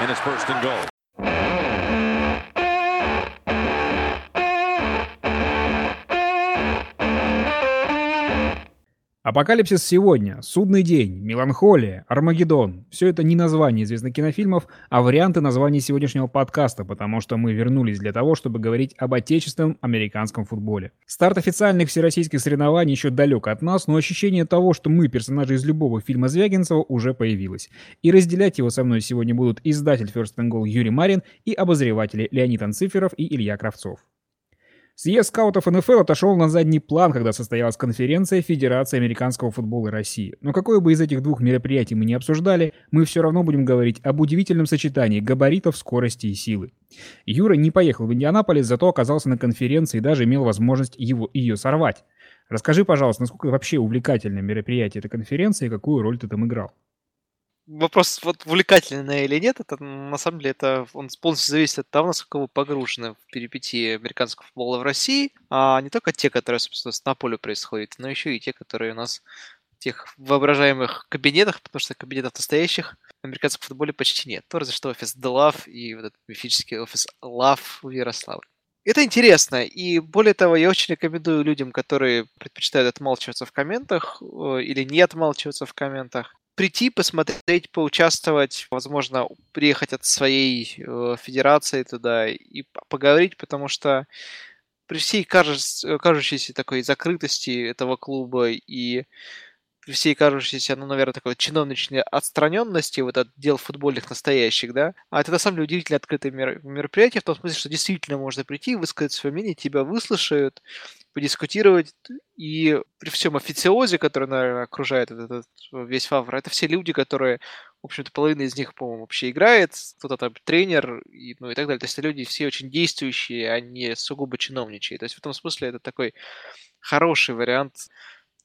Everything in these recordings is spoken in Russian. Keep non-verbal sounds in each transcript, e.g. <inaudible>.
and it's first and goal. Апокалипсис сегодня, Судный день, Меланхолия, Армагеддон – все это не названия известных кинофильмов, а варианты названий сегодняшнего подкаста, потому что мы вернулись для того, чтобы говорить об отечественном американском футболе. Старт официальных всероссийских соревнований еще далек от нас, но ощущение того, что мы персонажи из любого фильма Звягинцева, уже появилось. И разделять его со мной сегодня будут издатель First and Goal Юрий Марин и обозреватели Леонид Анциферов и Илья Кравцов. Съезд скаутов НФЛ отошел на задний план, когда состоялась конференция Федерации американского футбола России. Но какое бы из этих двух мероприятий мы ни обсуждали, мы все равно будем говорить об удивительном сочетании габаритов, скорости и силы. Юра не поехал в Индианаполис, зато оказался на конференции и даже имел возможность его, ее сорвать. Расскажи, пожалуйста, насколько вообще увлекательное мероприятие эта конференция и какую роль ты там играл? Вопрос, вот увлекательный или нет, это на самом деле это он полностью зависит от того, насколько вы погружены в перипетии американского футбола в России, а не только те, которые, собственно, на поле происходят, но еще и те, которые у нас в тех воображаемых кабинетах, потому что кабинетов настоящих в американском футболе почти нет. То разве что офис Делав и вот этот мифический офис Лав в Ярославле. Это интересно, и более того, я очень рекомендую людям, которые предпочитают отмалчиваться в комментах э, или не отмалчиваться в комментах, прийти, посмотреть, поучаствовать, возможно, приехать от своей э, федерации туда и поговорить, потому что при всей кажущейся такой закрытости этого клуба и при всей кажущейся, ну, наверное, такой чиновничной отстраненности вот от дел футбольных настоящих, да, а это на самом деле удивительно открытое мероприятие в том смысле, что действительно можно прийти, высказать свое мнение, тебя выслушают, подискутировать, и при всем официозе, который, наверное, окружает этот, весь Фавр, это все люди, которые, в общем-то, половина из них, по-моему, вообще играет, кто-то там тренер, и, ну и так далее. То есть это люди все очень действующие, а не сугубо чиновничьи. То есть в этом смысле это такой хороший вариант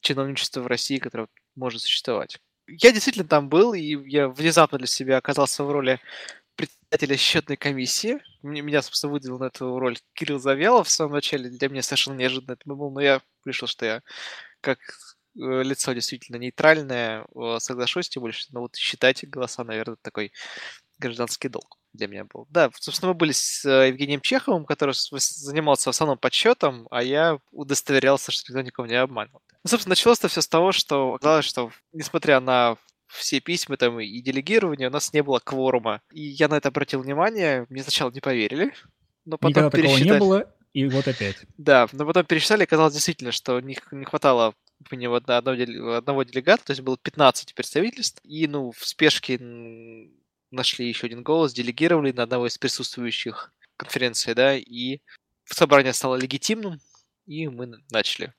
чиновничества в России, который может существовать. Я действительно там был, и я внезапно для себя оказался в роли председателя счетной комиссии. Меня, собственно, выделил на эту роль Кирилл Завьялов в самом начале. Для меня совершенно неожиданно это был, но я решил, что я как э, лицо действительно нейтральное, соглашусь, тем более, что ну, вот считать голоса, наверное, такой гражданский долг для меня был. Да, собственно, мы были с э, Евгением Чеховым, который занимался в основном подсчетом, а я удостоверялся, что никто никого не обманывал. Ну, собственно, началось-то все с того, что оказалось, что несмотря на все письма там и делегирование, у нас не было кворума. И я на это обратил внимание, мне сначала не поверили, но потом Никогда пересчитали. такого не было, и вот опять. Да, но потом пересчитали, оказалось действительно, что не, не хватало у него одного, одного делегата, то есть было 15 представительств, и, ну, в спешке нашли еще один голос, делегировали на одного из присутствующих конференции, да, и собрание стало легитимным, и мы начали.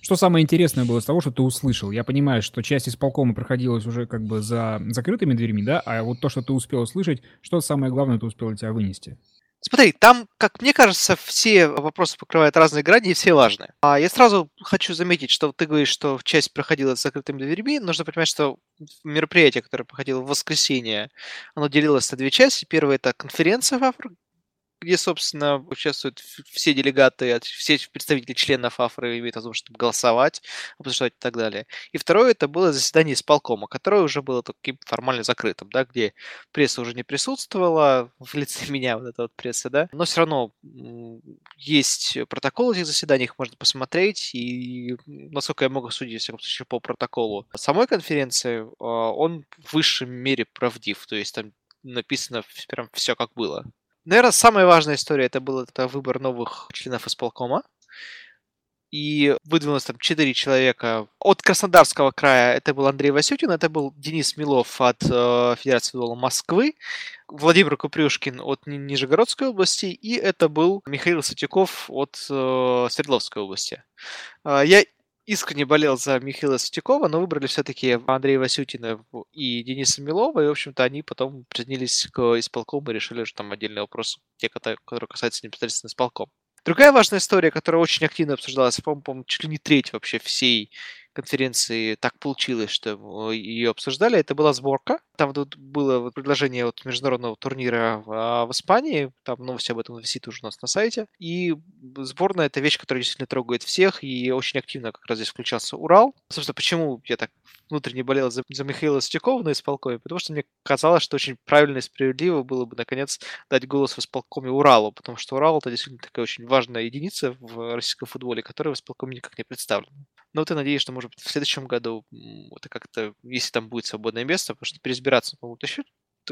Что самое интересное было из того, что ты услышал? Я понимаю, что часть исполкома проходилась уже как бы за закрытыми дверьми, да? А вот то, что ты успел услышать, что самое главное ты успел тебя вынести? Смотри, там, как мне кажется, все вопросы покрывают разные грани и все важные. А я сразу хочу заметить, что ты говоришь, что часть проходила с закрытыми дверьми. Нужно понимать, что мероприятие, которое проходило в воскресенье, оно делилось на две части. Первая – это конференция в где, собственно, участвуют все делегаты, все представители членов АФРы имеют возможность чтобы голосовать, обсуждать и так далее. И второе, это было заседание исполкома, которое уже было таким формально закрытым, да, где пресса уже не присутствовала, в лице <laughs> меня вот эта вот пресса, да, но все равно есть протокол этих заседаний, их можно посмотреть, и, насколько я могу судить, в всяком случае, по протоколу самой конференции, а, он в высшей мере правдив, то есть там написано прям все как было. Наверное, самая важная история это был это выбор новых членов исполкома. И выдвинулось там четыре человека. От Краснодарского края это был Андрей Васютин, это был Денис Милов от э, Федерации футбола Москвы, Владимир Купрюшкин от Нижегородской области, и это был Михаил Сатюков от э, Свердловской области. Э, я искренне болел за Михаила Сутякова, но выбрали все-таки Андрея Васютина и Дениса Милова, и, в общем-то, они потом присоединились к исполкому и решили, что там отдельный вопрос, те, которые касаются непосредственно исполком. Другая важная история, которая очень активно обсуждалась, по-моему, чуть ли не треть вообще всей конференции так получилось, что ее обсуждали, это была сборка. Там тут было предложение от международного турнира в, а, Испании, там новости об этом висит уже у нас на сайте. И сборная — это вещь, которая действительно трогает всех, и очень активно как раз здесь включался Урал. Собственно, почему я так внутренне болел за, за Михаила Стюкова на исполкоме, потому что мне казалось, что очень правильно и справедливо было бы, наконец, дать голос в исполкоме Уралу, потому что Урал — это действительно такая очень важная единица в российском футболе, которая в исполкоме никак не представлена. Но вот я надеюсь, что, может быть, в следующем году это как-то, если там будет свободное место, потому что переизбираться, по-моему, еще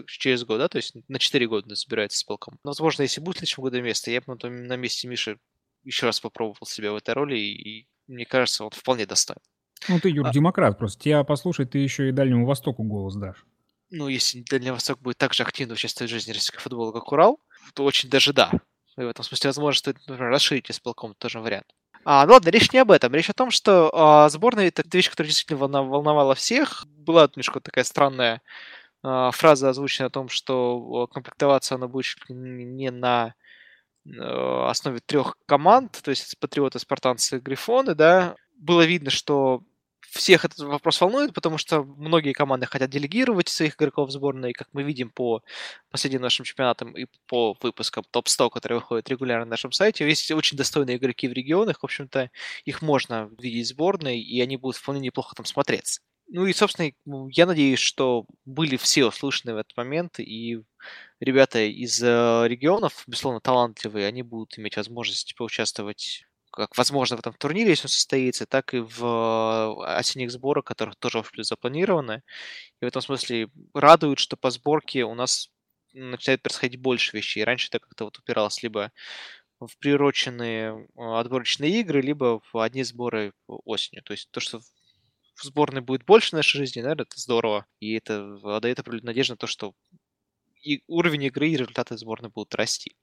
через год, да, то есть на 4 года собирается с полком. Но, возможно, если будет в следующем году место, я бы на месте Миши еще раз попробовал себя в этой роли, и, мне кажется, он вполне достоин. Ну, ты, Юр, а... демократ просто. Тебя послушай, ты еще и Дальнему Востоку голос дашь. Ну, если Дальний Восток будет так же активно участвовать в жизни российского футбола, как Урал, то очень даже да. И в этом смысле, возможно, стоит, например, расширить исполком, тоже вариант. А, ну ладно, речь не об этом. Речь о том, что а, сборная это вещь, которая действительно волновала всех. Была немножко такая странная а, фраза озвучена о том, что комплектоваться она будет не на а, основе трех команд, то есть патриоты, спартанцы, грифоны, да. Было видно, что всех этот вопрос волнует, потому что многие команды хотят делегировать своих игроков в сборной, как мы видим по последним нашим чемпионатам и по выпускам топ-100, которые выходят регулярно на нашем сайте. Есть очень достойные игроки в регионах, в общем-то, их можно видеть в сборной, и они будут вполне неплохо там смотреться. Ну и, собственно, я надеюсь, что были все услышаны в этот момент, и ребята из э, регионов, безусловно, талантливые, они будут иметь возможность поучаствовать как возможно в этом турнире, если он состоится, так и в а, осенних сборах, которых тоже в запланированы. И в этом смысле радует, что по сборке у нас начинает происходить больше вещей. Раньше это как-то вот упиралось либо в приуроченные а, отборочные игры, либо в одни сборы осенью. То есть то, что в сборной будет больше нашей жизни, наверное, это здорово. И это дает определенную надежду на то, что и уровень игры и результаты сборной будут расти.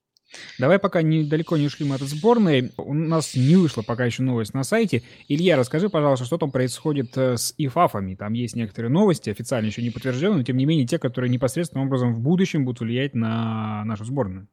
Давай пока не, далеко не ушли мы от сборной. У нас не вышла пока еще новость на сайте. Илья, расскажи, пожалуйста, что там происходит э, с ИФАФами. Там есть некоторые новости, официально еще не подтвержденные, но тем не менее те, которые непосредственным образом в будущем будут влиять на нашу сборную.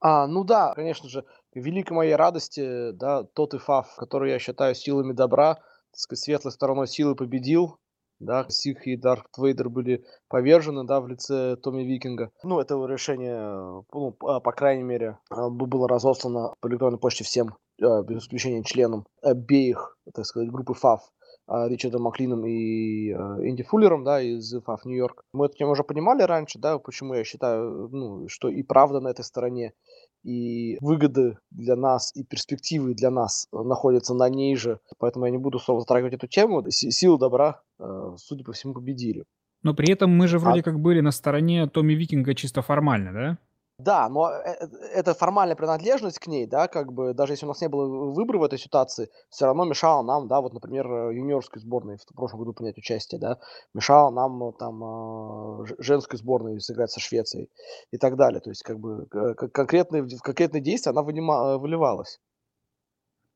А, ну да, конечно же, великой моей радости, да, тот ИФАФ, который я считаю силами добра, так сказать, светлой стороной силы победил, да, Сих и Дарт Вейдер были повержены, да, в лице Томми Викинга. Ну, это решение, ну, по крайней мере, а, было разослано по электронной почте всем, а, без исключения членам обеих, так сказать, группы ФАФ. А, Ричардом Маклином и Энди Фуллером, да, из ФАФ Нью-Йорк. Мы эту тему уже понимали раньше, да, почему я считаю, ну, что и правда на этой стороне, и выгоды для нас, и перспективы для нас находятся на ней же. Поэтому я не буду снова затрагивать эту тему. Силы добра, э, судя по всему, победили. Но при этом мы же вроде а... как были на стороне Томми Викинга чисто формально, да? Да, но э, э, это формальная принадлежность к ней, да, как бы, даже если у нас не было выбора в этой ситуации, все равно мешало нам, да, вот, например, э, юниорской сборной в прошлом году принять участие, да, мешало нам там женской сборной сыграть со Швецией и так далее. То есть, как бы, конкретные, в конкретные действия она вынима, выливалась.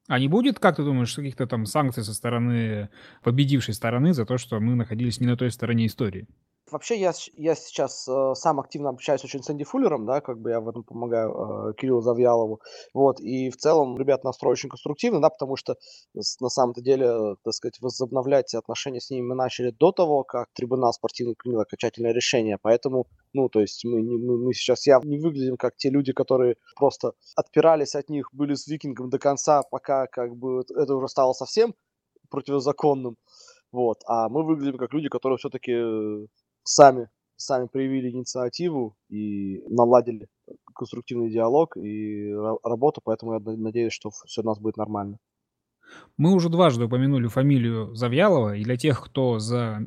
А не будет, как ты думаешь, каких-то там санкций со стороны победившей стороны за то, что мы находились не на той стороне истории? Вообще, я, я сейчас э, сам активно общаюсь очень с Энди Фуллером, да, как бы я в этом помогаю э, Кириллу Завьялову. Вот, и в целом ребят настрой очень конструктивно, да, потому что на самом-то деле, так сказать, возобновлять отношения с ними мы начали до того, как трибунал спортивный принял окончательное решение. Поэтому, ну, то есть мы, мы, мы сейчас явно не выглядим как те люди, которые просто отпирались от них, были с викингом до конца, пока как бы это уже стало совсем противозаконным. Вот. А мы выглядим как люди, которые все-таки сами, сами проявили инициативу и наладили конструктивный диалог и работу, поэтому я надеюсь, что все у нас будет нормально. Мы уже дважды упомянули фамилию Завьялова, и для тех, кто за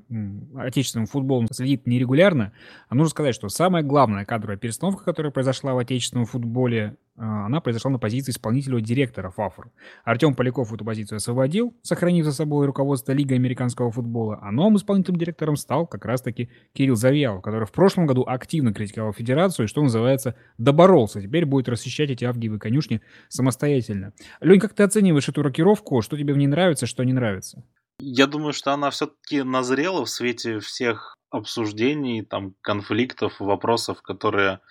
отечественным футболом следит нерегулярно, нужно сказать, что самая главная кадровая перестановка, которая произошла в отечественном футболе, а, она произошла на позиции исполнительного директора ФАФР. Артем Поляков эту позицию освободил, сохранив за собой руководство Лиги американского футбола, а новым исполнительным директором стал как раз-таки Кирилл Завьялов, который в прошлом году активно критиковал федерацию и, что называется, доборолся. Теперь будет расчищать эти авгиевые конюшни самостоятельно. Лень, как ты оцениваешь эту рокировку? Что тебе в ней нравится, что не нравится? Я думаю, что она все-таки назрела в свете всех обсуждений, там, конфликтов, вопросов, которые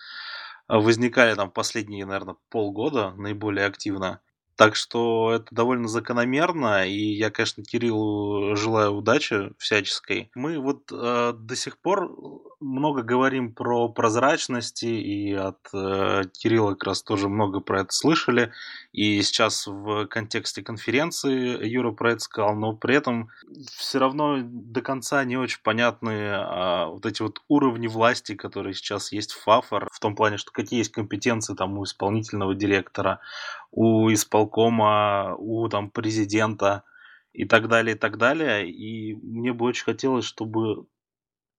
возникали там последние, наверное, полгода наиболее активно. Так что это довольно закономерно, и я, конечно, Кириллу желаю удачи всяческой. Мы вот э, до сих пор много говорим про прозрачности, и от э, Кирилла как раз тоже много про это слышали. И сейчас в контексте конференции Юра про это сказал, но при этом все равно до конца не очень понятны э, вот эти вот уровни власти, которые сейчас есть в ФАФОР, в том плане, что какие есть компетенции там у исполнительного директора, у исполкома, у там президента и так далее, и так далее. И мне бы очень хотелось, чтобы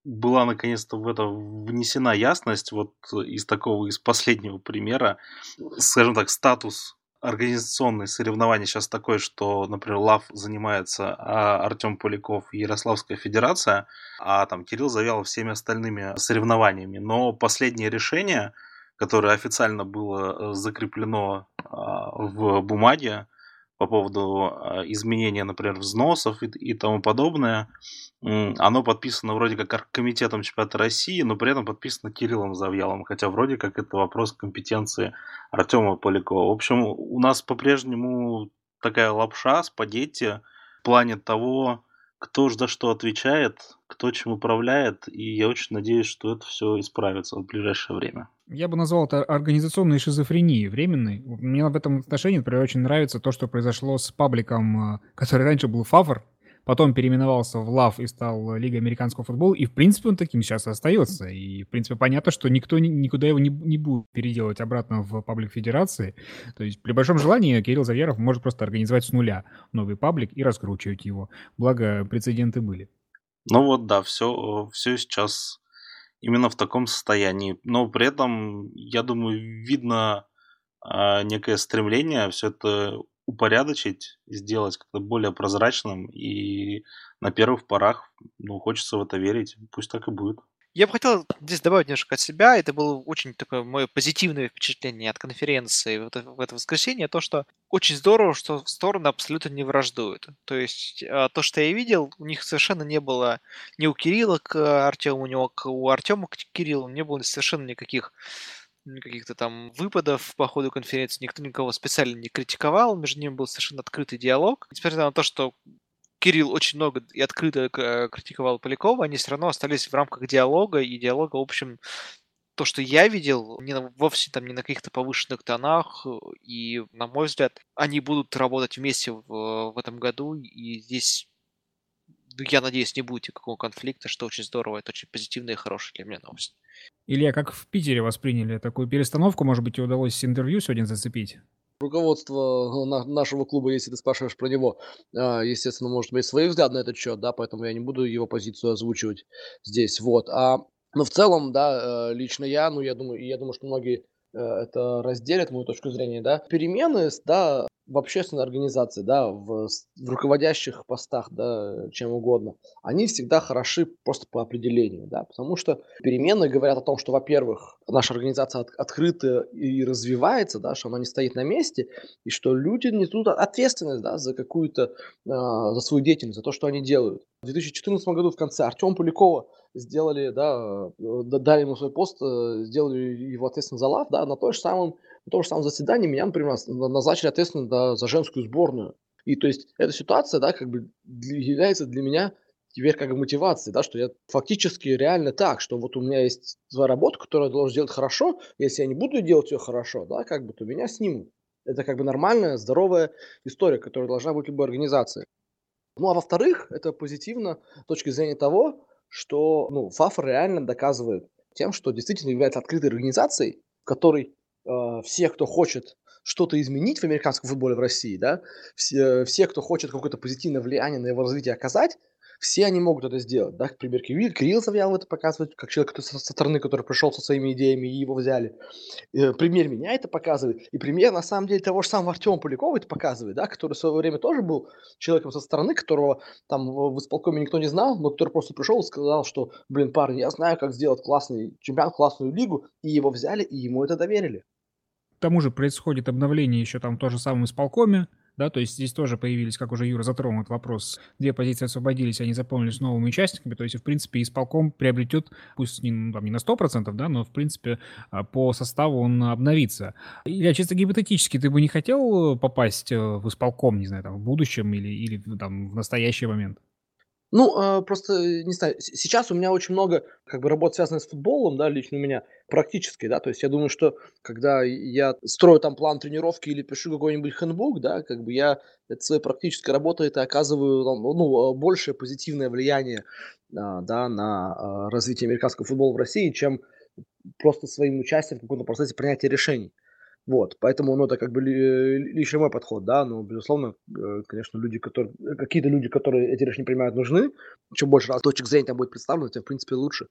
была наконец-то в это внесена ясность вот из такого, из последнего примера, скажем так, статус организационные соревнования сейчас такой, что, например, ЛАВ занимается а Артем Поляков и Ярославская Федерация, а там Кирилл Завьялов всеми остальными соревнованиями. Но последнее решение, которое официально было э, закреплено а, в бумаге по поводу а, изменения, например, взносов и, и тому подобное, оно подписано вроде как комитетом чемпионата России, но при этом подписано Кириллом Завьялом, хотя вроде как это вопрос компетенции Артема Полякова. В общем, у нас по-прежнему такая лапша, спагетти в плане того, кто за что отвечает, кто чем управляет, и я очень надеюсь, что это все исправится в ближайшее время. Я бы назвал это организационной шизофренией временной. Мне в этом отношении, например, очень нравится то, что произошло с пабликом, э, который раньше был Фавор, потом переименовался в ЛАВ и стал Лига американского футбола, и, в принципе, он таким сейчас остается. И, в принципе, понятно, что никто никуда его не, не будет переделывать обратно в паблик Федерации. То есть, при большом желании, Кирилл Завьяров может просто организовать с нуля новый паблик и раскручивать его. Благо, прецеденты были. Ну вот, да, все, все сейчас именно в таком состоянии. Но при этом, я думаю, видно э, некое стремление все это упорядочить, сделать как-то более прозрачным. И на первых порах, ну, хочется в это верить. Пусть так и будет. Я бы хотел здесь добавить немножко от себя. Это было очень такое мое позитивное впечатление от конференции в это, в это воскресенье. То, что очень здорово, что стороны абсолютно не враждуют. То есть а, то, что я видел, у них совершенно не было ни у Кирилла к Артему, ни у Артема к Кириллу не было совершенно никаких каких-то там выпадов по ходу конференции, никто никого специально не критиковал, между ними был совершенно открытый диалог. Несмотря на то, что Кирилл очень много и открыто э, критиковал Полякова, они все равно остались в рамках диалога, и диалога, в общем, то, что я видел, не на, вовсе там не на каких-то повышенных тонах, и, на мой взгляд, они будут работать вместе в, в этом году, и здесь, ну, я надеюсь, не будет никакого конфликта, что очень здорово, это очень позитивная и хорошая для меня новость. Илья, как в Питере восприняли такую перестановку? Может быть, удалось интервью сегодня зацепить? Руководство э, нашего клуба, если ты спрашиваешь про него, а, естественно, может иметь свои взгляды на этот счет, да, поэтому я не буду его позицию озвучивать здесь, вот. А, но в целом, да, э, лично я, ну, я думаю, я думаю, что многие это разделят мою точку зрения, да. Перемены, да, в общественной организации, да, в, в руководящих постах, да, чем угодно, они всегда хороши просто по определению, да, потому что перемены говорят о том, что, во-первых, наша организация от, открыта и развивается, да, что она не стоит на месте, и что люди несут ответственность, да, за какую-то, э, за свою деятельность, за то, что они делают. В 2014 году в конце Артем Полякова сделали, да, дали ему свой пост, э, сделали его ответственным за лав, да, на той же самом на том же самом заседании меня, например, назначили ответственным да, за женскую сборную. И то есть эта ситуация, да, как бы является для меня теперь как бы мотивацией, да, что я фактически реально так, что вот у меня есть своя работа, которую я должен сделать хорошо, если я не буду делать ее хорошо, да, как бы, то меня снимут. Это как бы нормальная, здоровая история, которая должна быть в любой организации. Ну, а во-вторых, это позитивно с точки зрения того, что ну, ФАФ реально доказывает тем, что действительно является открытой организацией, в которой э, все, кто хочет что-то изменить в американском футболе в России, да, все, все кто хочет какое-то позитивное влияние на его развитие оказать, все они могут это сделать, да, например, Кирилл, Кирилл Завьялов это показывает, как человек который со стороны, который пришел со своими идеями и его взяли. Э, пример меня это показывает, и пример, на самом деле, того же самого Артема Полякова это показывает, да, который в свое время тоже был человеком со стороны, которого там в исполкоме никто не знал, но который просто пришел и сказал, что, блин, парни, я знаю, как сделать классный чемпионат, классную лигу, и его взяли, и ему это доверили. К тому же происходит обновление еще там в том же самом исполкоме, да, то есть здесь тоже появились, как уже Юра затронул этот вопрос, две позиции освободились, они заполнились новыми участниками, то есть, в принципе, исполком приобретет, пусть не, ну, там, не на 100%, да, но, в принципе, а, по составу он обновится. Илья, чисто гипотетически, ты бы не хотел попасть э, в исполком, не знаю, там, в будущем или, или там, в настоящий момент? Ну, а, просто, не знаю, сейчас у меня очень много, как бы, работ, связанных с футболом, да, лично у меня, практически, да, то есть я думаю, что когда я строю там план тренировки или пишу какой-нибудь хэндбук, да, как бы я это своей практической работой это оказываю, там, ну, большее позитивное влияние, а, да, на а, развитие американского футбола в России, чем просто своим участием в каком-то процессе принятия решений. Вот, поэтому, ну, это как бы личный мой подход, да, но, безусловно, э, конечно, люди, которые, какие-то люди, которые эти решения принимают, нужны. Чем больше раз точек зрения там будет представлено, тем, в принципе, лучше.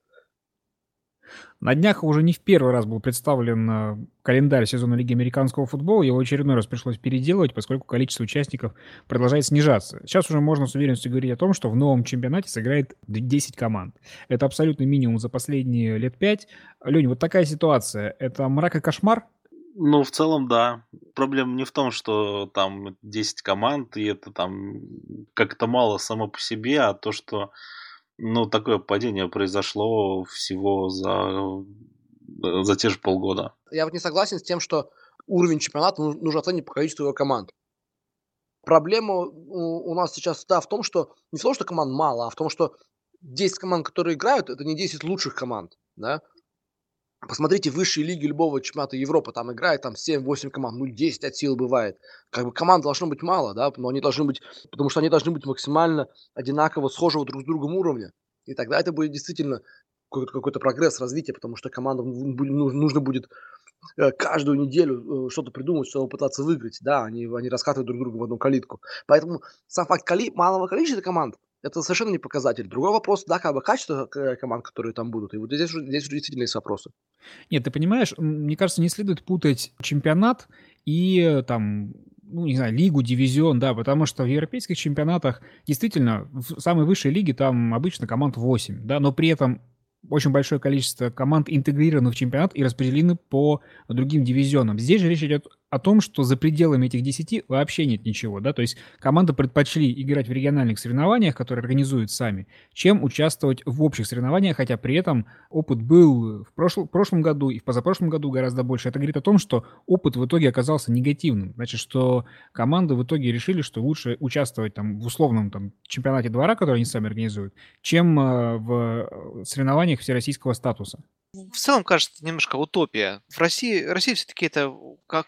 На днях уже не в первый раз был представлен э, календарь сезона Лиги американского футбола. Его очередной раз пришлось переделывать, поскольку количество участников продолжает снижаться. Сейчас уже можно с уверенностью говорить о том, что в новом чемпионате сыграет 10 команд. Это абсолютный минимум за последние лет 5. Лень, вот такая ситуация. Это мрак и кошмар? Ну, в целом, да. Проблема не в том, что там 10 команд, и это там как-то мало само по себе, а то, что ну, такое падение произошло всего за, за те же полгода. Я вот не согласен с тем, что уровень чемпионата нужно оценить по количеству его команд. Проблема у, у нас сейчас да, в том, что не в том, что команд мало, а в том, что 10 команд, которые играют, это не 10 лучших команд. Да? Посмотрите высшие лиги любого чемпионата Европы, там играет там 7-8 команд, ну 10 от сил бывает. Как бы команд должно быть мало, да, но они должны быть, потому что они должны быть максимально одинаково схожего друг с другом уровня. И тогда это будет действительно какой-то, какой-то прогресс, развитие, потому что командам нужно будет э, каждую неделю э, что-то придумать, чтобы пытаться выиграть. Да, они, они раскатывают друг друга в одну калитку. Поэтому сам факт коли, малого количества команд это совершенно не показатель. Другой вопрос, да, как бы качество команд, которые там будут. И вот здесь, здесь действительно есть вопросы. Нет, ты понимаешь, мне кажется, не следует путать чемпионат и там ну, не знаю, лигу, дивизион, да, потому что в европейских чемпионатах действительно в самой высшей лиге там обычно команд 8, да, но при этом очень большое количество команд интегрированы в чемпионат и распределены по другим дивизионам. Здесь же речь идет о том, что за пределами этих 10 вообще нет ничего, да, то есть команды предпочли играть в региональных соревнованиях, которые организуют сами, чем участвовать в общих соревнованиях, хотя при этом опыт был в прошлом, прошлом году и в позапрошлом году гораздо больше. Это говорит о том, что опыт в итоге оказался негативным, значит, что команды в итоге решили, что лучше участвовать там в условном там чемпионате двора, который они сами организуют, чем э, в соревнованиях всероссийского статуса. В целом, кажется, немножко утопия. В России, Россия все-таки это как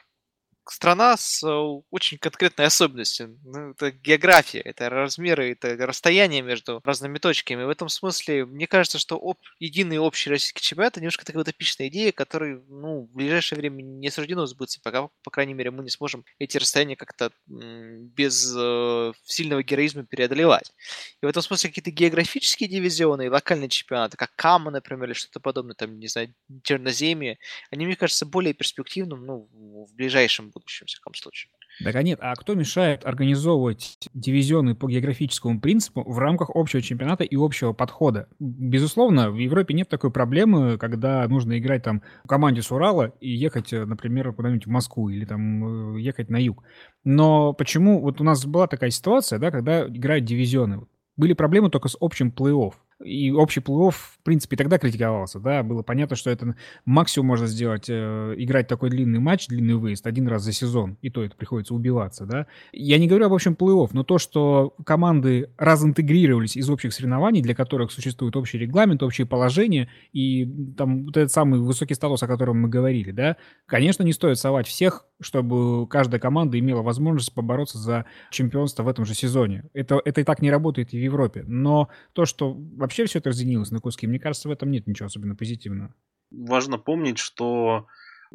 страна с э, очень конкретной особенностью. Ну, это география, это размеры, это расстояние между разными точками. В этом смысле, мне кажется, что об, единый общий российский чемпионат это немножко такая утопичная идея, которой ну, в ближайшее время не суждено сбыться, пока, по крайней мере, мы не сможем эти расстояния как-то без э, сильного героизма преодолевать. И в этом смысле какие-то географические дивизионы и локальные чемпионаты, как Кама, например, или что-то подобное, там, не знаю, Черноземье, они, мне кажется, более перспективным ну, в ближайшем будущем, в всяком случае. Так а нет, а кто мешает организовывать дивизионы по географическому принципу в рамках общего чемпионата и общего подхода? Безусловно, в Европе нет такой проблемы, когда нужно играть там в команде с Урала и ехать, например, куда-нибудь в Москву или там э, ехать на юг. Но почему, вот у нас была такая ситуация, да, когда играют дивизионы. Были проблемы только с общим плей-офф. И общий плей-офф, в принципе, тогда критиковался, да, было понятно, что это максимум можно сделать, э, играть такой длинный матч, длинный выезд один раз за сезон, и то это приходится убиваться, да. Я не говорю об общем плей-офф, но то, что команды разинтегрировались из общих соревнований, для которых существует общий регламент, общие положения, и там вот этот самый высокий статус, о котором мы говорили, да, конечно, не стоит совать всех, чтобы каждая команда имела возможность побороться за чемпионство в этом же сезоне. Это, это и так не работает и в Европе, но то, что вообще все это разъединилось на куски. Мне кажется, в этом нет ничего особенно позитивного. Важно помнить, что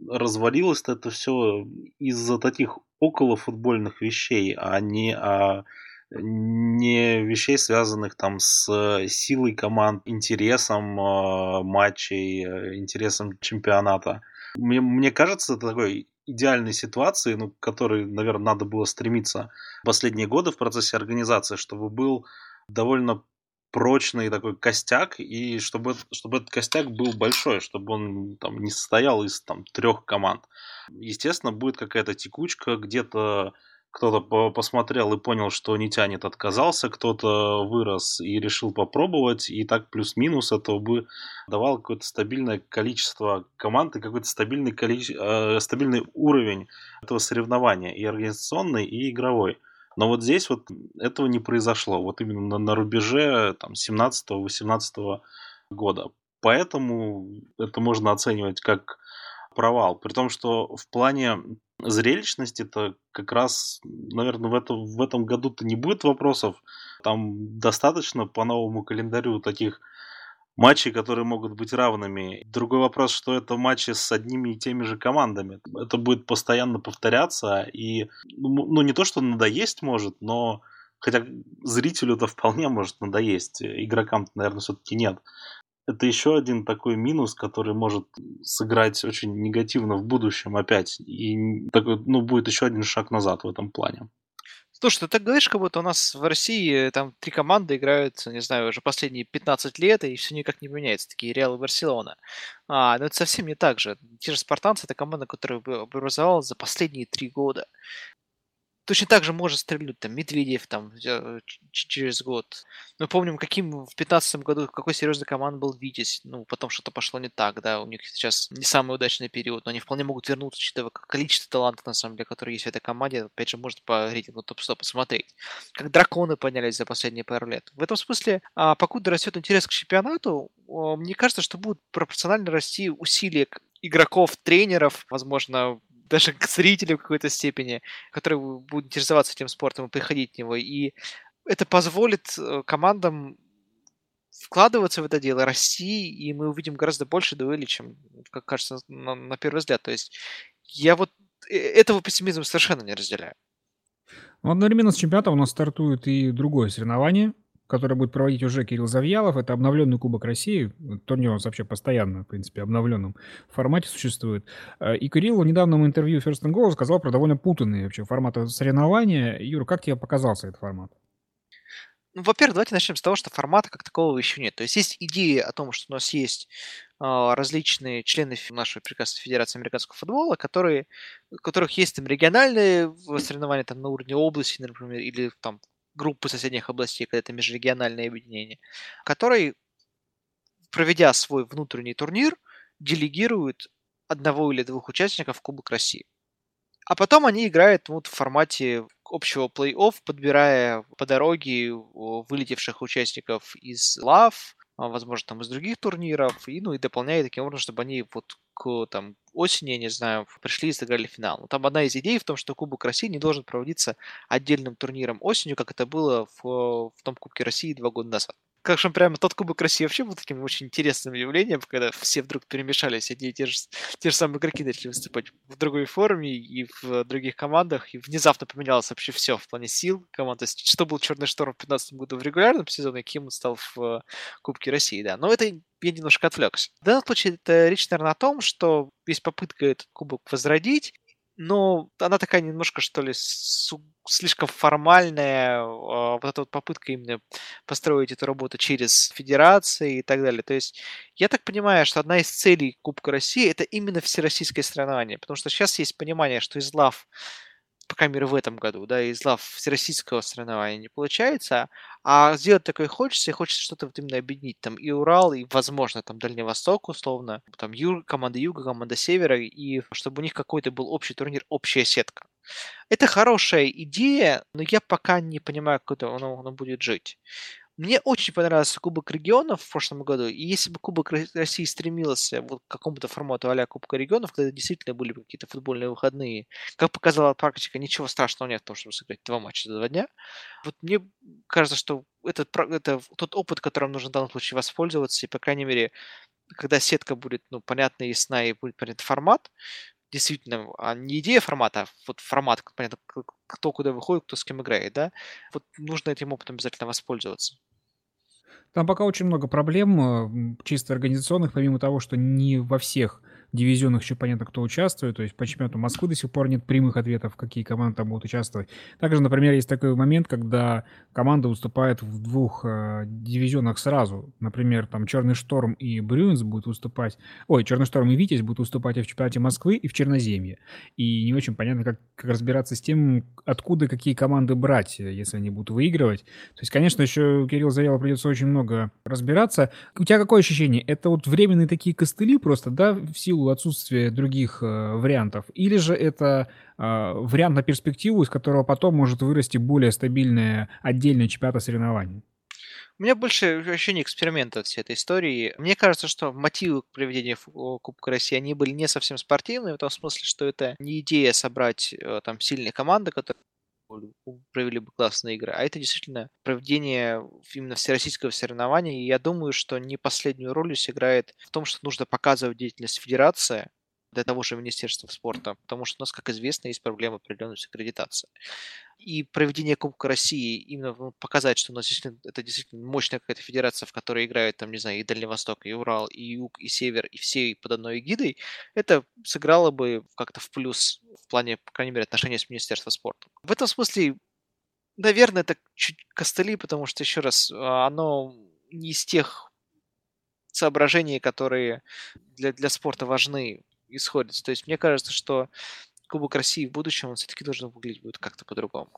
развалилось это все из-за таких околофутбольных вещей, а не а не вещей, связанных там с силой команд, интересом э, матчей, интересом чемпионата. Мне, мне кажется, это такой идеальной ситуации, ну, к которой, наверное, надо было стремиться последние годы в процессе организации, чтобы был довольно прочный такой костяк, и чтобы, чтобы этот костяк был большой, чтобы он там не состоял из там трех команд. Естественно, будет какая-то текучка, где-то кто-то по посмотрел и понял, что не тянет, отказался, кто-то вырос и решил попробовать, и так плюс-минус это бы давал какое-то стабильное количество команд и какой-то стабильный, количе... э, стабильный уровень этого соревнования, и организационный, и игровой. Но вот здесь вот этого не произошло, вот именно на, на рубеже там 17-18 года. Поэтому это можно оценивать как провал. При том, что в плане зрелищности-то как раз, наверное, в, это, в этом году-то не будет вопросов. Там достаточно по новому календарю таких матчей, которые могут быть равными. Другой вопрос, что это матчи с одними и теми же командами. Это будет постоянно повторяться, и ну, ну не то, что надоесть может, но хотя зрителю это вполне может надоесть, игрокам наверное, все-таки нет это еще один такой минус, который может сыграть очень негативно в будущем опять. И такой, ну, будет еще один шаг назад в этом плане. Слушай, ты так говоришь, как будто у нас в России там три команды играют, не знаю, уже последние 15 лет, и все никак не меняется, такие Реал и Барселона. А, но это совсем не так же. Те же спартанцы — это команда, которая образовалась за последние три года точно так же может стрельнуть там Медведев там через год. Мы помним, каким в 2015 году, какой серьезный команд был Витязь. Ну, потом что-то пошло не так, да, у них сейчас не самый удачный период, но они вполне могут вернуться, учитывая количество талантов, на самом деле, которые есть в этой команде. Опять же, можно по рейтингу топ-100 посмотреть. Как драконы поднялись за последние пару лет. В этом смысле, а, покуда растет интерес к чемпионату, мне кажется, что будут пропорционально расти усилия игроков, тренеров, возможно, даже к зрителю в какой-то степени, которые будут интересоваться этим спортом и приходить в него. И это позволит э, командам вкладываться в это дело, расти, и мы увидим гораздо больше дуэлей, чем, как кажется, на, на первый взгляд. То есть я вот э, этого пессимизма совершенно не разделяю. Ну, одновременно с чемпионатом у нас стартует и другое соревнование – который будет проводить уже Кирилл Завьялов. Это обновленный Кубок России. Турнир нас вообще постоянно, в принципе, обновленном формате существует. Э, и Кирилл в недавнем интервью First and Go сказал про довольно путанный вообще формат соревнования. Юра, как тебе показался этот формат? Ну, во-первых, давайте начнем с того, что формата как такового еще нет. То есть есть идея о том, что у нас есть э, различные члены нашей прекрасной Федерации американского футбола, которые, у которых есть там региональные соревнования там, на уровне области, например, или там группы соседних областей, когда это межрегиональное объединение, который, проведя свой внутренний турнир, делегирует одного или двух участников в Кубок России. А потом они играют вот в формате общего плей-офф, подбирая по дороге вылетевших участников из лав, возможно, там из других турниров, и, ну, и дополняя таким образом, чтобы они вот к там, осени, я не знаю, пришли и сыграли финал. Но там одна из идей в том, что Кубок России не должен проводиться отдельным турниром осенью, как это было в, в том Кубке России два года назад скажем, прямо тот Кубок России вообще был таким очень интересным явлением, когда все вдруг перемешались, одни и те же, те же самые игроки начали выступать в другой форме и в других командах, и внезапно поменялось вообще все в плане сил команд. То есть, что был Черный Шторм в 2015 году в регулярном сезоне, каким он стал в э, Кубке России, да. Но это я немножко отвлекся. В данном случае это речь, наверное, о том, что есть попытка этот кубок возродить, но она такая немножко, что ли, слишком формальная, а, вот эта вот попытка именно построить эту работу через федерации и так далее. То есть я так понимаю, что одна из целей Кубка России это именно всероссийское соревнование, потому что сейчас есть понимание, что из лав по крайней мере, в этом году, да, из лав всероссийского соревнования не получается, а сделать такое хочется, и хочется что-то вот именно объединить, там, и Урал, и, возможно, там, Дальний Восток, условно, там, юг, команда Юга, команда Севера, и чтобы у них какой-то был общий турнир, общая сетка. Это хорошая идея, но я пока не понимаю, как это оно, оно будет жить. Мне очень понравился Кубок регионов в прошлом году, и если бы Кубок России стремился вот к какому-то формату а Кубка регионов, когда действительно были какие-то футбольные выходные, как показала практика, ничего страшного нет в том, чтобы сыграть два матча за два дня. Вот мне кажется, что этот, это тот опыт, которым нужно в данном случае воспользоваться, и, по крайней мере, когда сетка будет ну, понятна, ясна и будет понятен формат, действительно, а не идея формата, а вот формат, понятно, кто куда выходит, кто с кем играет, да, вот нужно этим опытом обязательно воспользоваться. Там пока очень много проблем, э, чисто организационных, помимо того, что не во всех дивизионах еще понятно, кто участвует. То есть по чемпионату Москвы до сих пор нет прямых ответов, какие команды там будут участвовать. Также, например, есть такой момент, когда команда выступает в двух э, дивизионах сразу. Например, там Черный Шторм и Брюинс будут выступать... Ой, Черный Шторм и Витязь будут выступать и в чемпионате Москвы, и в Черноземье. И не очень понятно, как, как разбираться с тем, откуда какие команды брать, если они будут выигрывать. То есть, конечно, еще Кирилл Завьялов придется очень много разбираться. У тебя какое ощущение? Это вот временные такие костыли просто, да, в силу отсутствия других э, вариантов? Или же это э, вариант на перспективу, из которого потом может вырасти более стабильное отдельное чемпионат соревнований? У меня больше ощущение эксперимента всей этой истории. Мне кажется, что мотивы к проведению Кубка России, они были не совсем спортивные, в том смысле, что это не идея собрать э, там сильные команды, которые провели бы классные игры, а это действительно проведение именно всероссийского соревнования. И я думаю, что не последнюю роль сыграет в том, что нужно показывать деятельность федерации, для того же Министерства спорта, потому что у нас, как известно, есть проблемы определенной с аккредитацией. И проведение Кубка России именно ну, показать, что у нас действительно, это действительно мощная какая-то федерация, в которой играют, там, не знаю, и Дальний Восток, и Урал, и Юг, и Север, и все под одной эгидой, это сыграло бы как-то в плюс в плане, по крайней мере, отношения с Министерством спорта. В этом смысле, наверное, это чуть костыли, потому что, еще раз, а, оно не из тех соображений, которые для, для спорта важны исходит. То есть мне кажется, что Кубок России в будущем он все-таки должен выглядеть будет как-то по-другому.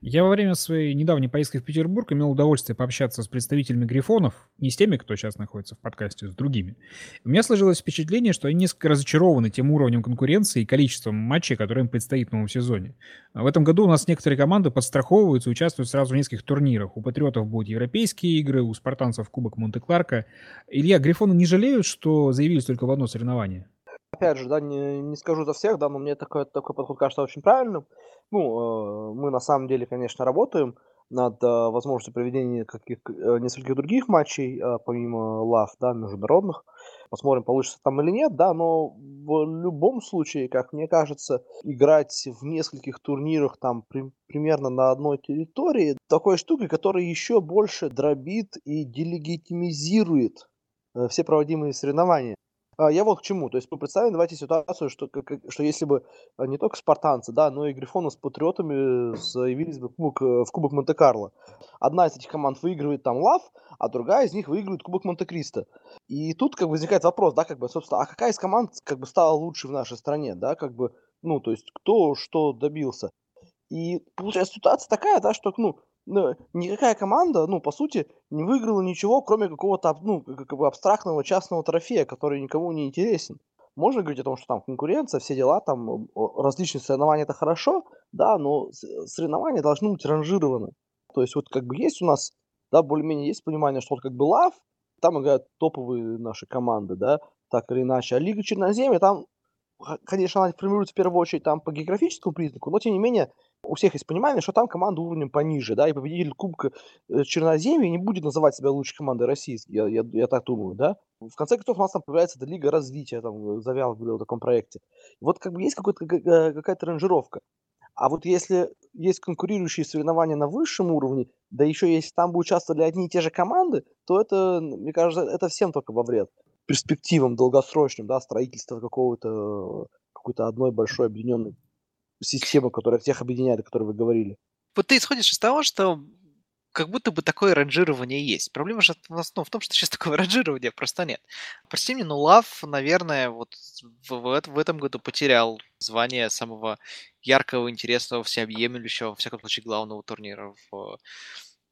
Я во время своей недавней поездки в Петербург имел удовольствие пообщаться с представителями Грифонов, не с теми, кто сейчас находится в подкасте, а с другими. У меня сложилось впечатление, что они несколько разочарованы тем уровнем конкуренции и количеством матчей, которые им предстоит в новом сезоне. В этом году у нас некоторые команды подстраховываются и участвуют сразу в нескольких турнирах. У Патриотов будут европейские игры, у спартанцев Кубок Монте-Кларка. Илья, Грифоны не жалеют, что заявились только в одно соревнование? Опять же, да, не, не скажу за всех, да, но мне такой, такой подход кажется очень правильным. Ну, э, мы на самом деле, конечно, работаем над э, возможностью проведения каких, э, нескольких других матчей, э, помимо лав, да, международных. Посмотрим, получится там или нет, да, но в любом случае, как мне кажется, играть в нескольких турнирах там при, примерно на одной территории, такой штукой, которая еще больше дробит и делегитимизирует э, все проводимые соревнования. А, я вот к чему. То есть, мы представим, давайте ситуацию, что, как, что если бы а, не только спартанцы, да, но и Грифоны с патриотами заявились бы в Кубок, э, в Кубок Монте-Карло. Одна из этих команд выигрывает там Лав, а другая из них выигрывает Кубок Монте-Кристо. И тут как бы возникает вопрос, да, как бы, собственно, а какая из команд как бы стала лучше в нашей стране, да, как бы, ну, то есть, кто что добился. И получается ситуация такая, да, что, ну, ну, никакая команда, ну, по сути, не выиграла ничего, кроме какого-то, ну, как бы абстрактного частного трофея, который никому не интересен. Можно говорить о том, что там конкуренция, все дела, там различные соревнования это хорошо, да, но соревнования должны быть ранжированы. То есть вот как бы есть у нас, да, более-менее есть понимание, что вот как бы лав, там играют топовые наши команды, да, так или иначе. А Лига Черноземья, там, конечно, она формируется в первую очередь там по географическому признаку, но тем не менее у всех есть понимание, что там команда уровнем пониже, да, и победитель Кубка э, Черноземья не будет называть себя лучшей командой России, я, я, я так думаю, да. В конце концов, у нас там появляется эта лига развития, там, Завял говорил о таком проекте. Вот как бы есть какая-то ранжировка. А вот если есть конкурирующие соревнования на высшем уровне, да еще если там бы участвовали одни и те же команды, то это, мне кажется, это всем только во вред. Перспективам долгосрочным, да, строительства какого-то какой-то одной большой объединенной система, которая всех объединяет, о которой вы говорили. Вот ты исходишь из того, что как будто бы такое ранжирование есть. Проблема же ну, в том, что сейчас <laughs> такого ранжирования просто нет. Прости меня, но Лав, наверное, вот в, в этом году потерял звание самого яркого, интересного, всеобъемлющего, во всяком случае, главного турнира в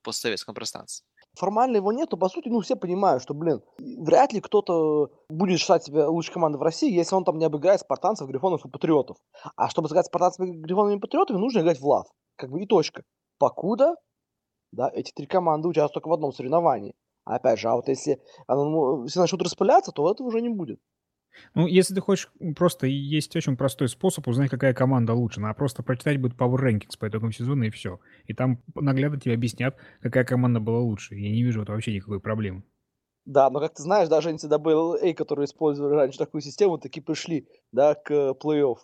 постсоветском пространстве формально его нету, по сути, ну, все понимают, что, блин, вряд ли кто-то будет считать себя лучшей командой в России, если он там не обыграет спартанцев, грифонов и патриотов. А чтобы сыграть спартанцев, грифонами и патриотами, нужно играть в лав. Как бы и точка. Покуда, да, эти три команды участвуют только в одном соревновании. Опять же, а вот если оно, все начнут распыляться, то этого уже не будет. Ну, если ты хочешь, просто есть очень простой способ узнать, какая команда лучше. Надо просто прочитать будет Power Rankings по итогам сезона и все. И там наглядно тебе объяснят, какая команда была лучше. Я не вижу это вообще никакой проблемы. Да, но как ты знаешь, даже NCAA, которые использовали раньше такую систему, таки пришли, да, к плей-офф.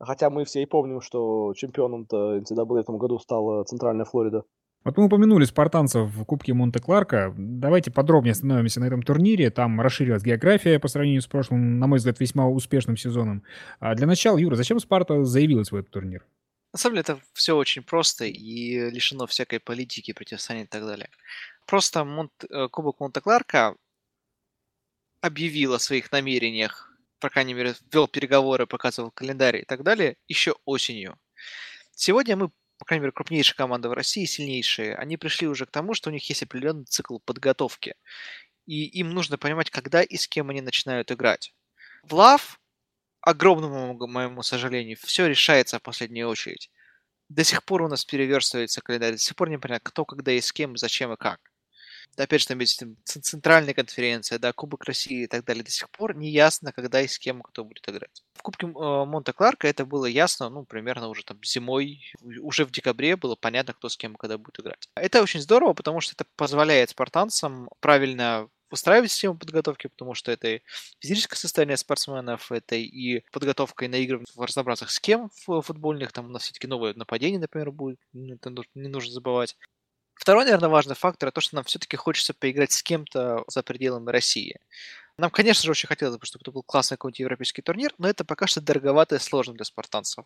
Хотя мы все и помним, что чемпионом-то NCAA в этом году стала Центральная Флорида. Вот мы упомянули спартанцев в Кубке Монте-Кларка. Давайте подробнее остановимся на этом турнире. Там расширилась география по сравнению с прошлым, на мой взгляд, весьма успешным сезоном. А для начала, Юра, зачем Спарта заявилась в этот турнир? На самом деле это все очень просто и лишено всякой политики, противостояния и так далее. Просто Монт... Э, Кубок Монте-Кларка объявил о своих намерениях, по крайней мере, вел переговоры, показывал календарь и так далее еще осенью. Сегодня мы по крайней мере, крупнейшие команды в России, сильнейшие, они пришли уже к тому, что у них есть определенный цикл подготовки. И им нужно понимать, когда и с кем они начинают играть. В Лав, огромному моему сожалению, все решается в последнюю очередь. До сих пор у нас переверстывается календарь, до сих пор не понятно, кто, когда и с кем, зачем и как опять же, там есть центральная конференция, да, Кубок России и так далее, до сих пор не ясно, когда и с кем кто будет играть. В Кубке э, Монте-Кларка это было ясно, ну, примерно уже там зимой, уже в декабре было понятно, кто с кем и когда будет играть. Это очень здорово, потому что это позволяет спартанцам правильно устраивать систему подготовки, потому что это и физическое состояние спортсменов, это и подготовка и на игры в разнообразных схем футбольных, там у нас все-таки новое нападение, например, будет, это не нужно забывать. Второй, наверное, важный фактор – это то, что нам все-таки хочется поиграть с кем-то за пределами России. Нам, конечно же, очень хотелось бы, чтобы это был классный какой-нибудь европейский турнир, но это пока что дороговато и сложно для спартанцев.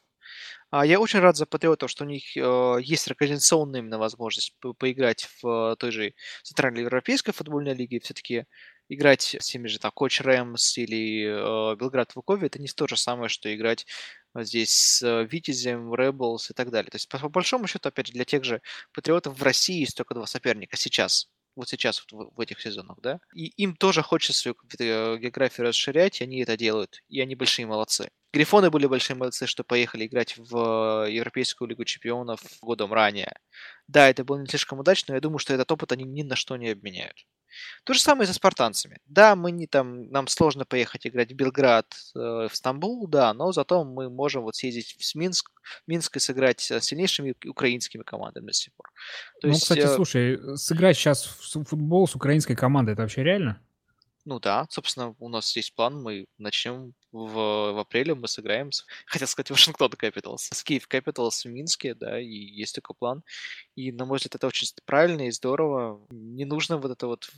А я очень рад за патриотов, что у них э, есть организационная именно возможность по поиграть в той же Центральной Европейской футбольной лиге. Все-таки играть с теми же там Коч Рэмс или э, Белград Вукове, это не то же самое, что играть здесь с э, Витязем, Rebels и так далее. То есть, по, по большому счету, опять же, для тех же патриотов в России есть только два соперника сейчас. Вот сейчас, вот в, этих сезонах, да. И им тоже хочется свою э, географию расширять, и они это делают. И они большие молодцы. Грифоны были большие молодцы, что поехали играть в э, Европейскую Лигу Чемпионов годом ранее. Да, это было не слишком удачно, но я думаю, что этот опыт они ни на что не обменяют. То же самое и со спартанцами. Да, мы не там, нам сложно поехать играть в Белград, э, в Стамбул, да, но зато мы можем вот съездить в Минск, Минск и сыграть с сильнейшими украинскими командами до сих пор. То ну, есть, кстати, э... слушай, сыграть сейчас в футбол с украинской командой, это вообще реально? Ну да, собственно, у нас есть план, мы начнем в, в апреле, мы сыграем, с, <laughs> хотел сказать, Вашингтон Capitals, с Киев Capitals в Минске, да, и есть такой план. И, на мой взгляд, это очень правильно и здорово. Не нужно вот это вот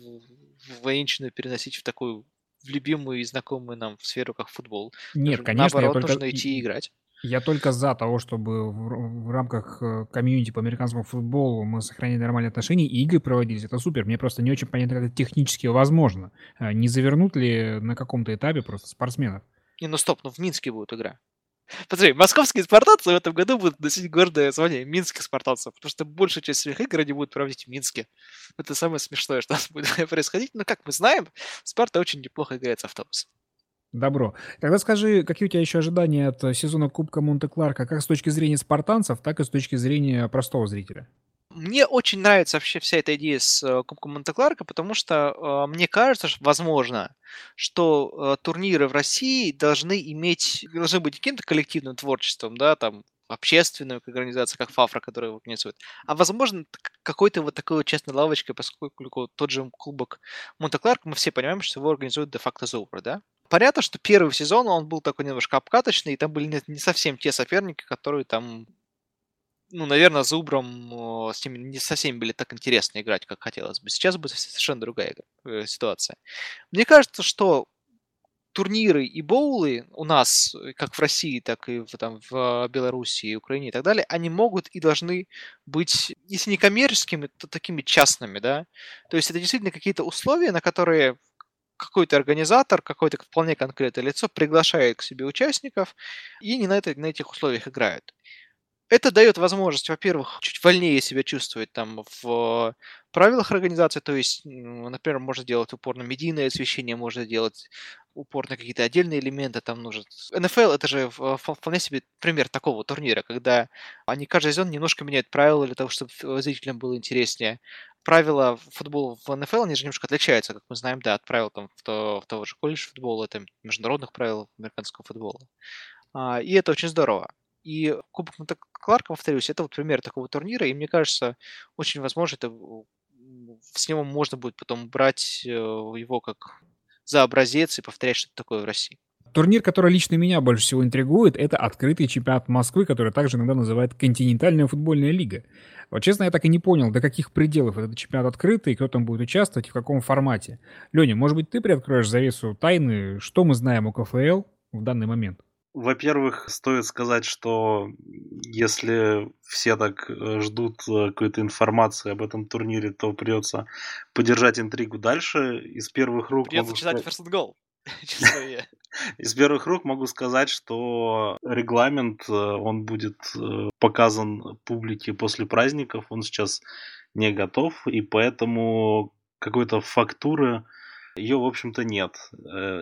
военщину переносить в такую в любимую и знакомую нам сферу, как футбол. Нет, Даже, конечно, наоборот, только... нужно идти и играть. Я только за того, чтобы в, в рамках э, комьюнити по американскому футболу мы сохранили нормальные отношения и игры проводились. Это супер. Мне просто не очень понятно, как это технически возможно. А не завернут ли на каком-то этапе просто спортсменов? Не, ну стоп, ну в Минске будет игра. Посмотри, московские спартанцы в этом году будут носить гордое звание минских спартанцев, потому что большая часть своих игр они будут проводить в Минске. Это самое смешное, что будет <laughs> происходить. Но, как мы знаем, Спарта очень неплохо играет с автобусом. Добро. Тогда скажи, какие у тебя еще ожидания от э, сезона Кубка Монте-Кларка, как с точки зрения спартанцев, так и с точки зрения простого зрителя? Мне очень нравится вообще вся эта идея с э, Кубком Монте-Кларка, потому что э, мне кажется, что, возможно, что э, турниры в России должны иметь, должны быть каким-то коллективным творчеством, да, там общественную организацию, как ФАФРА, которая организует, а возможно какой-то вот такой вот честной лавочкой, поскольку тот же Кубок Монте-Кларк, мы все понимаем, что его организует де-факто Зубр, да? Понятно, что первый сезон он был такой немножко обкаточный, и там были не, совсем те соперники, которые там ну, наверное, Зубром с ними не совсем были так интересно играть, как хотелось бы. Сейчас будет совершенно другая э, ситуация. Мне кажется, что турниры и боулы у нас, э, как в России, так и в, там, в Беларуси, Украине и так далее, они могут и должны быть, если не коммерческими, то такими частными, да. То есть это действительно какие-то условия, на которые какой-то организатор, какое-то вполне конкретное лицо приглашает к себе участников, и не на, это, на этих условиях играют. Это дает возможность, во-первых, чуть вольнее себя чувствовать там в правилах организации, то есть, например, можно делать упор на медийное освещение, можно делать упор на какие-то отдельные элементы там нужен. НФЛ это же вполне себе пример такого турнира, когда они каждый сезон немножко меняют правила для того, чтобы зрителям было интереснее. Правила футбола в НФЛ, они же немножко отличаются, как мы знаем, да, от правил там в, то, в того же колледж футбола, это международных правил американского футбола. А, и это очень здорово. И Кубок Монте-Кларка, повторюсь, это вот пример такого турнира, и мне кажется, очень возможно, это с него можно будет потом брать э, его как за образец и повторять что-то такое в России. Турнир, который лично меня больше всего интригует, это открытый чемпионат Москвы, который также иногда называют континентальная футбольная лига. Вот честно, я так и не понял, до каких пределов этот чемпионат открытый, кто там будет участвовать и в каком формате. Леня, может быть, ты приоткроешь завесу тайны, что мы знаем о КФЛ в данный момент? Во-первых, стоит сказать, что если все так э, ждут э, какой-то информации об этом турнире, то придется поддержать интригу дальше. Из первых рук... Придется читать First Goal. <laughs> <laughs> Из первых рук могу сказать, что регламент, э, он будет показан публике после праздников, он сейчас не готов, и поэтому какой-то фактуры ее, в общем-то, нет.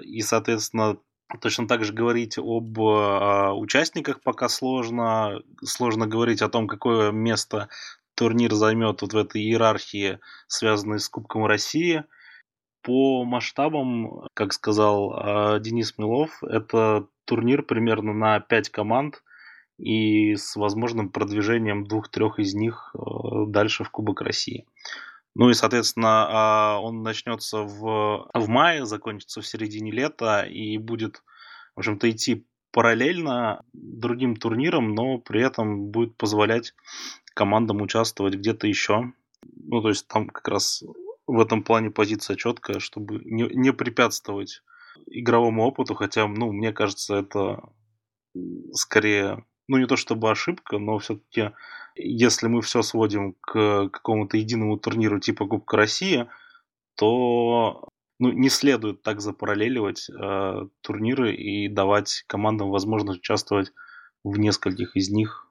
И, соответственно, Точно так же говорить об э, участниках пока сложно. Сложно говорить о том, какое место турнир займет вот в этой иерархии, связанной с Кубком России. По масштабам, как сказал э, Денис Милов, это турнир примерно на 5 команд и с возможным продвижением двух-трех из них э, дальше в Кубок России. Ну и, соответственно, а, он начнется в, в мае, закончится в середине лета и будет, в общем-то, идти параллельно другим турнирам, но при этом будет позволять командам участвовать где-то еще. Ну, то есть там как раз в этом плане позиция четкая, чтобы не, не препятствовать игровому опыту, хотя, ну, мне кажется, это скорее, ну, не то чтобы ошибка, но все-таки если мы все сводим к какому-то единому турниру типа Кубка России, то ну, не следует так запараллеливать э, турниры и давать командам возможность участвовать в нескольких из них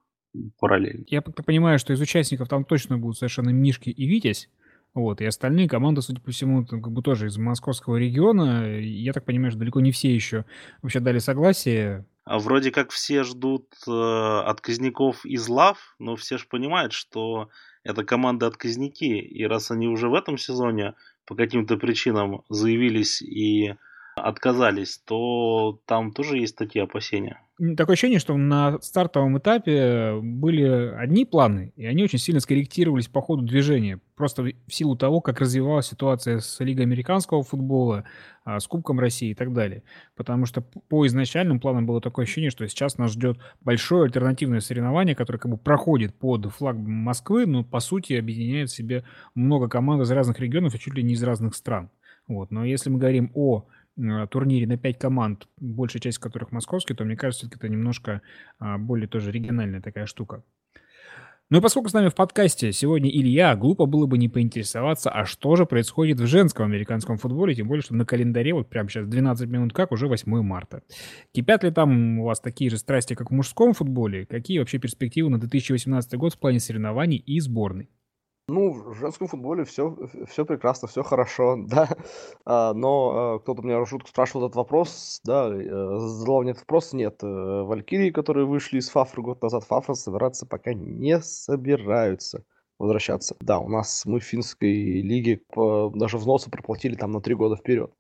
параллельно. Я понимаю, что из участников там точно будут совершенно Мишки и Витязь. Вот, и остальные команды, судя по всему, там, как бы тоже из московского региона. Я так понимаю, что далеко не все еще вообще дали согласие вроде как все ждут э, отказников из лав, но все же понимают, что это команда отказники, и раз они уже в этом сезоне по каким-то причинам заявились и отказались, то там тоже есть такие опасения. Такое ощущение, что на стартовом этапе были одни планы, и они очень сильно скорректировались по ходу движения. Просто в силу того, как развивалась ситуация с Лигой американского футбола, а, с Кубком России и так далее. Потому что по изначальным планам было такое ощущение, что сейчас нас ждет большое альтернативное соревнование, которое как бы проходит под флаг Москвы, но по сути объединяет в себе много команд из разных регионов и чуть ли не из разных стран. Вот. Но если мы говорим о турнире на 5 команд, большая часть которых московские, то мне кажется, это немножко а, более тоже региональная такая штука. Ну и поскольку с нами в подкасте сегодня Илья, глупо было бы не поинтересоваться, а что же происходит в женском американском футболе, тем более, что на календаре вот прямо сейчас 12 минут как, уже 8 марта. Кипят ли там у вас такие же страсти, как в мужском футболе? Какие вообще перспективы на 2018 год в плане соревнований и сборной? Ну, в женском футболе все, все прекрасно, все хорошо, <laughs> да. А, но а, кто-то меня шутку спрашивал этот вопрос, да, э, задал мне этот вопрос, нет. Э, Валькирии, которые вышли из Фафры год назад, Фафра собираться пока не собираются возвращаться. Да, у нас мы в финской лиге даже взносы проплатили там на три года вперед.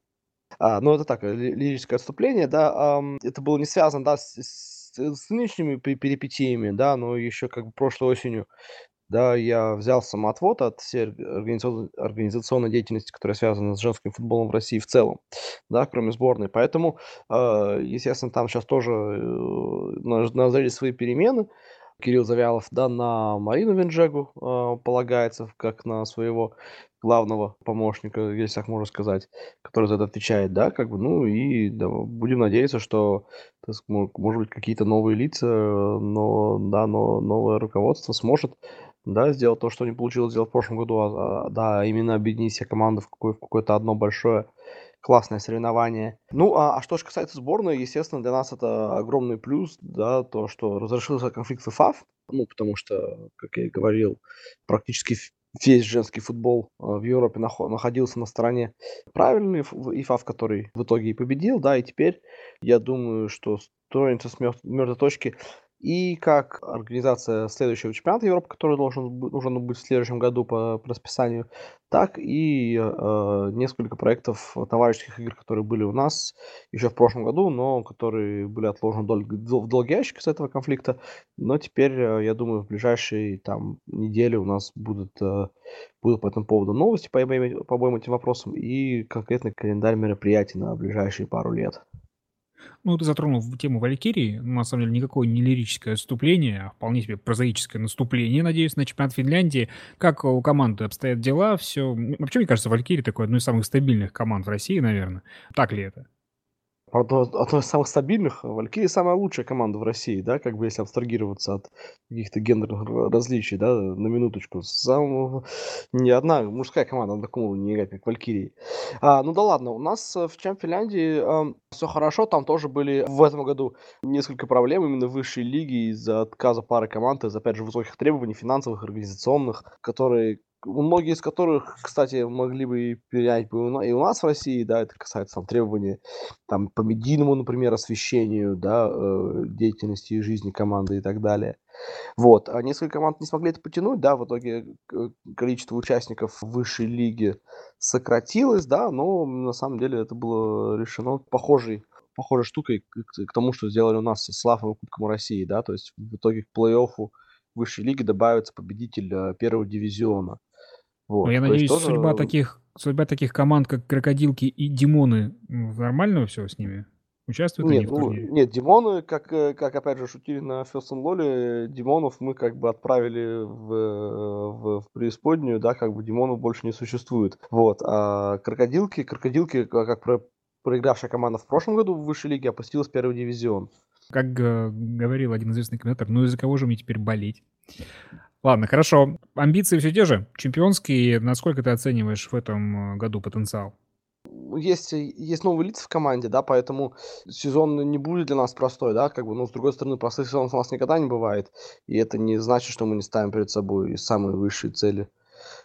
А, ну, это так, лирическое отступление, да. Это было не связано, да, с, с, с нынешними перипетиями, да, но еще как бы прошлой осенью да, я взял самоотвод от всей организационной деятельности, которая связана с женским футболом в России в целом, да, кроме сборной. Поэтому, э, естественно, там сейчас тоже э, назрели свои перемены. Кирилл Завялов, да, на Марину Венджегу э, полагается, как на своего главного помощника, если так можно сказать, который за это отвечает, да, как бы, ну и да, будем надеяться, что, может быть, какие-то новые лица, но, да, но новое руководство сможет да, сделать то, что не получилось сделать в прошлом году, а, а, да, именно объединить все команды в, какое, в какое-то одно большое классное соревнование. Ну, а, а что же касается сборной, естественно, для нас это огромный плюс, да, то, что разрешился конфликт ФАФ, ну, потому что, как я и говорил, практически весь женский футбол а, в Европе находился на стороне правильный ИФАФ, который в итоге и победил, да, и теперь я думаю, что строится с мертвой точки и как организация следующего чемпионата Европы, который должен, должен быть в следующем году по, по расписанию, так и э, несколько проектов товарищеских игр, которые были у нас еще в прошлом году, но которые были отложены в долгий ящик из этого конфликта. Но теперь, э, я думаю, в ближайшие там недели у нас будут, э, будут по этому поводу новости по обоим этим вопросам и конкретный календарь мероприятий на ближайшие пару лет. Ну, ты затронул тему Валькирии. Ну, на самом деле, никакое не лирическое отступление, а вполне себе прозаическое наступление, надеюсь, на чемпионат Финляндии. Как у команды обстоят дела, все... Вообще, мне кажется, Валькирия такой одной из самых стабильных команд в России, наверное. Так ли это? Одно, одно из самых стабильных. Валькирия самая лучшая команда в России, да, как бы если абстрагироваться от каких-то гендерных различий, да, на минуточку. Сам, ни одна мужская команда на таком уровне не играет, как Валькирии. А, ну да ладно, у нас в Чем Финляндии э, все хорошо, там тоже были в этом году несколько проблем именно в высшей лиге из-за отказа пары команд, из-за, опять же, высоких требований финансовых, организационных, которые многие из которых, кстати, могли бы перенять бы и у нас в России, да, это касается там требований там, по медийному, например, освещению, да, э, деятельности и жизни команды и так далее. Вот. А несколько команд не смогли это потянуть, да, в итоге количество участников высшей лиги сократилось, да, но на самом деле это было решено похожей похожей штукой к, тому, что сделали у нас с Славом и Кубком России, да, то есть в итоге к плей-оффу высшей лиги добавится победитель э, первого дивизиона. Вот. Но я То надеюсь, тоже... судьба таких судьба таких команд, как Крокодилки и Димоны, нормально все с ними? Участвуют нет, они в ну, Нет, Димоны, как, э, как опять же шутили на Фестон Лоле, Димонов мы как бы отправили в, в, в преисподнюю, да, как бы Димонов больше не существует. Вот. А Крокодилки, Крокодилки, как про, проигравшая команда в прошлом году в высшей лиге, опустилась в первый дивизион. Как э, говорил один известный комментатор, ну из-за кого же мне теперь болеть? Ладно, хорошо. Амбиции все те же? Чемпионские. Насколько ты оцениваешь в этом э, году потенциал? Есть, есть новые лица в команде, да, поэтому сезон не будет для нас простой, да, как бы, но с другой стороны, простой сезон у нас никогда не бывает, и это не значит, что мы не ставим перед собой самые высшие цели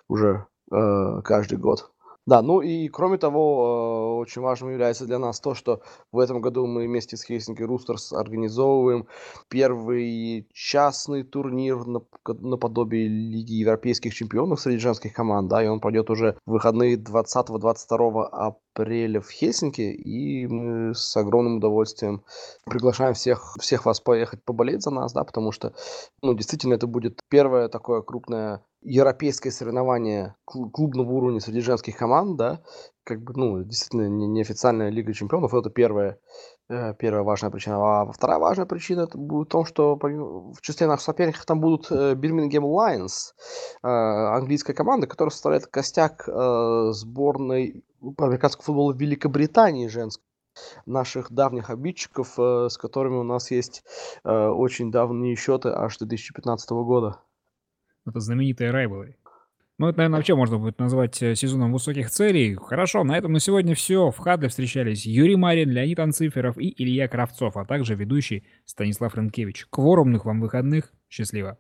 уже э, каждый год. Да, ну и кроме того, э, очень важным является для нас то, что в этом году мы вместе с Хельсинки Рустерс организовываем первый частный турнир наподобие Лиги Европейских Чемпионов среди женских команд, да, и он пройдет уже в выходные 20-22 апреля в Хельсинки, и мы с огромным удовольствием приглашаем всех, всех вас поехать поболеть за нас, да, потому что, ну, действительно, это будет первое такое крупное европейское соревнование клубного уровня среди женских команд, да, как бы, ну, действительно, не, неофициальная Лига Чемпионов, это первая, э, первая важная причина. А вторая важная причина это будет в том, что в числе наших соперников там будут э, Birmingham Lions, э, английская команда, которая составляет костяк сборной по американскому футболу Великобритании женской наших давних обидчиков, с которыми у нас есть очень давние счеты аж 2015 года. Это знаменитые райвелы. Ну, это, наверное, вообще можно будет назвать э, сезоном высоких целей. Хорошо, на этом на сегодня все. В Хадле встречались Юрий Марин, Леонид Анциферов и Илья Кравцов, а также ведущий Станислав Ренкевич. Кворумных вам выходных. Счастливо.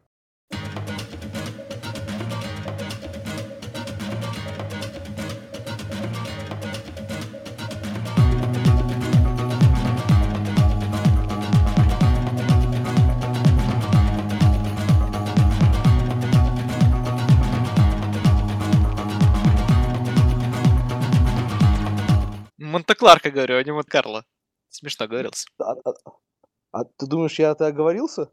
Монте-Кларко говорю, а не Монте-Карло. Смешно говорился. А, а, а ты думаешь, я это оговорился?